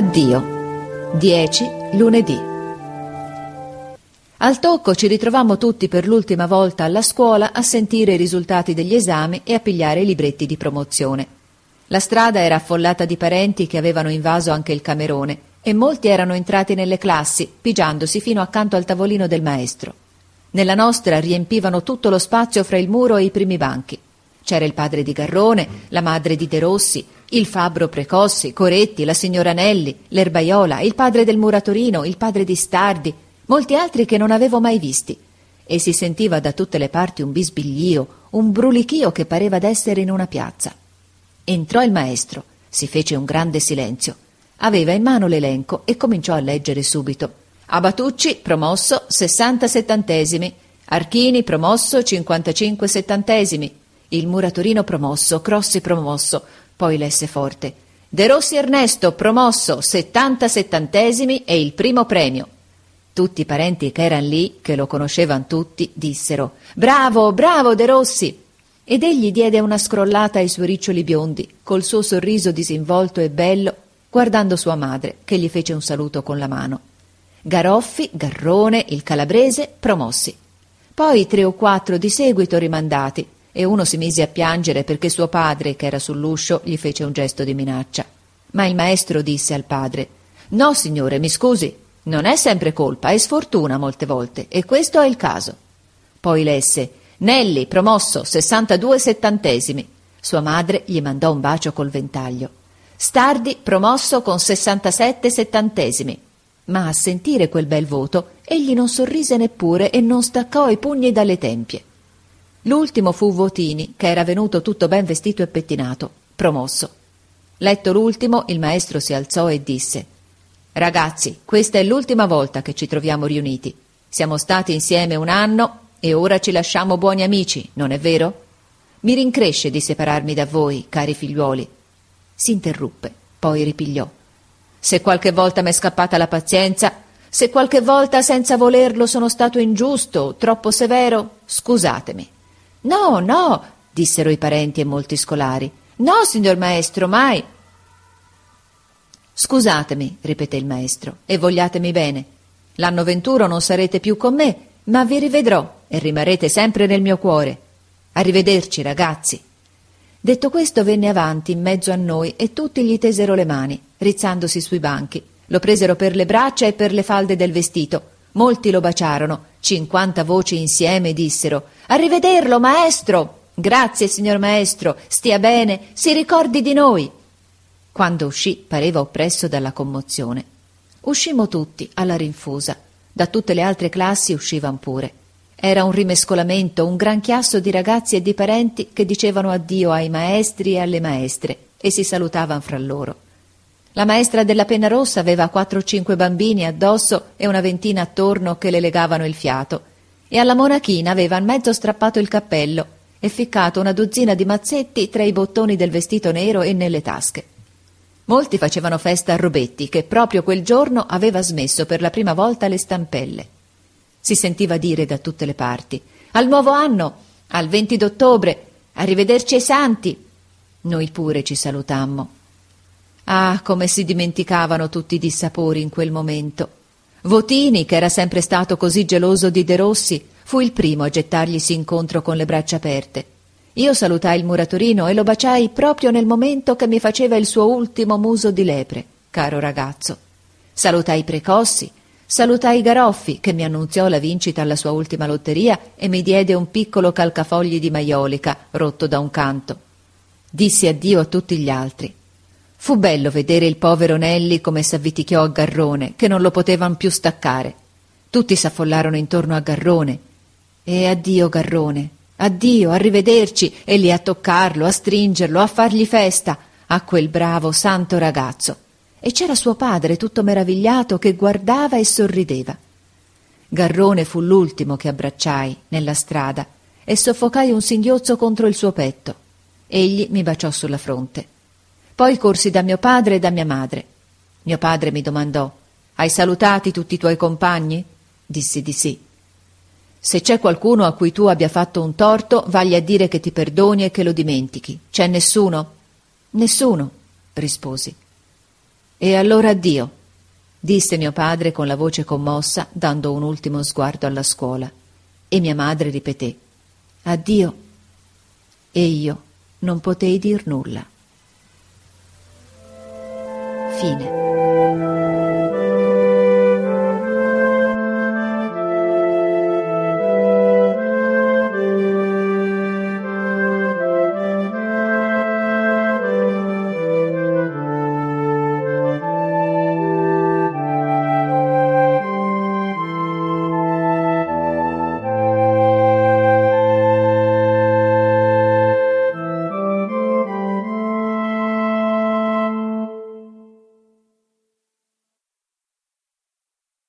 Addio. 10 lunedì. Al tocco ci ritrovammo tutti per l'ultima volta alla scuola a sentire i risultati degli esami e a pigliare i libretti di promozione. La strada era affollata di parenti che avevano invaso anche il camerone e molti erano entrati nelle classi, pigiandosi fino accanto al tavolino del maestro. Nella nostra riempivano tutto lo spazio fra il muro e i primi banchi. C'era il padre di Garrone, la madre di De Rossi, il fabbro Precossi, Coretti, la signora Nelli, l'erbaiola, il padre del muratorino, il padre di Stardi, molti altri che non avevo mai visti. E si sentiva da tutte le parti un bisbiglio, un brulichio che pareva d'essere in una piazza. Entrò il maestro, si fece un grande silenzio. Aveva in mano l'elenco e cominciò a leggere subito. Abatucci, promosso, 60 settantesimi. Archini, promosso, 55 settantesimi. Il muratorino promosso, Crossi promosso, poi lesse forte. De Rossi Ernesto, promosso, 70 settantesimi e il primo premio. Tutti i parenti che erano lì, che lo conoscevano tutti, dissero Bravo, bravo De Rossi! Ed egli diede una scrollata ai suoi riccioli biondi, col suo sorriso disinvolto e bello, guardando sua madre, che gli fece un saluto con la mano. Garoffi, Garrone, il calabrese, promossi. Poi tre o quattro di seguito rimandati, e uno si mise a piangere perché suo padre, che era sull'uscio, gli fece un gesto di minaccia. Ma il maestro disse al padre No, signore, mi scusi, non è sempre colpa, è sfortuna molte volte, e questo è il caso. Poi lesse Nelli, promosso, 62 settantesimi. Sua madre gli mandò un bacio col ventaglio. Stardi, promosso con 67 settantesimi. Ma a sentire quel bel voto, egli non sorrise neppure e non staccò i pugni dalle tempie. L'ultimo fu Votini, che era venuto tutto ben vestito e pettinato, promosso. Letto l'ultimo, il maestro si alzò e disse Ragazzi, questa è l'ultima volta che ci troviamo riuniti. Siamo stati insieme un anno e ora ci lasciamo buoni amici, non è vero? Mi rincresce di separarmi da voi, cari figliuoli. Si interruppe, poi ripigliò. Se qualche volta m'è scappata la pazienza, se qualche volta senza volerlo sono stato ingiusto, troppo severo, scusatemi. No, no, dissero i parenti e molti scolari. No, signor maestro, mai. Scusatemi, ripeté il maestro, e vogliatemi bene. L'anno venturo non sarete più con me, ma vi rivedrò e rimarrete sempre nel mio cuore. Arrivederci, ragazzi. Detto questo venne avanti in mezzo a noi e tutti gli tesero le mani, rizzandosi sui banchi. Lo presero per le braccia e per le falde del vestito. Molti lo baciarono, cinquanta voci insieme dissero Arrivederlo, maestro. Grazie, signor maestro. Stia bene. Si ricordi di noi. Quando uscì pareva oppresso dalla commozione. Uscimmo tutti alla rinfusa. Da tutte le altre classi uscivan pure. Era un rimescolamento, un gran chiasso di ragazzi e di parenti che dicevano addio ai maestri e alle maestre e si salutavano fra loro. La maestra della penna rossa aveva quattro o cinque bambini addosso e una ventina attorno che le legavano il fiato e alla monachina aveva mezzo strappato il cappello e ficcato una dozzina di mazzetti tra i bottoni del vestito nero e nelle tasche. Molti facevano festa a Robetti, che proprio quel giorno aveva smesso per la prima volta le stampelle. Si sentiva dire da tutte le parti Al nuovo anno, al 20 d'ottobre, arrivederci ai santi. Noi pure ci salutammo. Ah, come si dimenticavano tutti i dissapori in quel momento. Votini, che era sempre stato così geloso di De Rossi, fu il primo a gettarglisi incontro con le braccia aperte. Io salutai il muratorino e lo baciai proprio nel momento che mi faceva il suo ultimo muso di lepre, caro ragazzo. Salutai Precossi, salutai Garoffi, che mi annunziò la vincita alla sua ultima lotteria e mi diede un piccolo calcafogli di maiolica rotto da un canto. Dissi addio a tutti gli altri. Fu bello vedere il povero Nelli come s'avvitichiò a Garrone, che non lo potevan più staccare. Tutti s'affollarono intorno a Garrone. E addio, Garrone. Addio, arrivederci, e lì a toccarlo, a stringerlo, a fargli festa, a quel bravo, santo ragazzo. E c'era suo padre, tutto meravigliato, che guardava e sorrideva. Garrone fu l'ultimo che abbracciai nella strada e soffocai un singhiozzo contro il suo petto. Egli mi baciò sulla fronte. Poi corsi da mio padre e da mia madre. Mio padre mi domandò Hai salutati tutti i tuoi compagni? Dissi di sì. Se c'è qualcuno a cui tu abbia fatto un torto, vagli a dire che ti perdoni e che lo dimentichi. C'è nessuno? Nessuno, risposi. E allora addio, disse mio padre con la voce commossa, dando un ultimo sguardo alla scuola. E mia madre ripeté Addio. E io non potei dir nulla. Fine.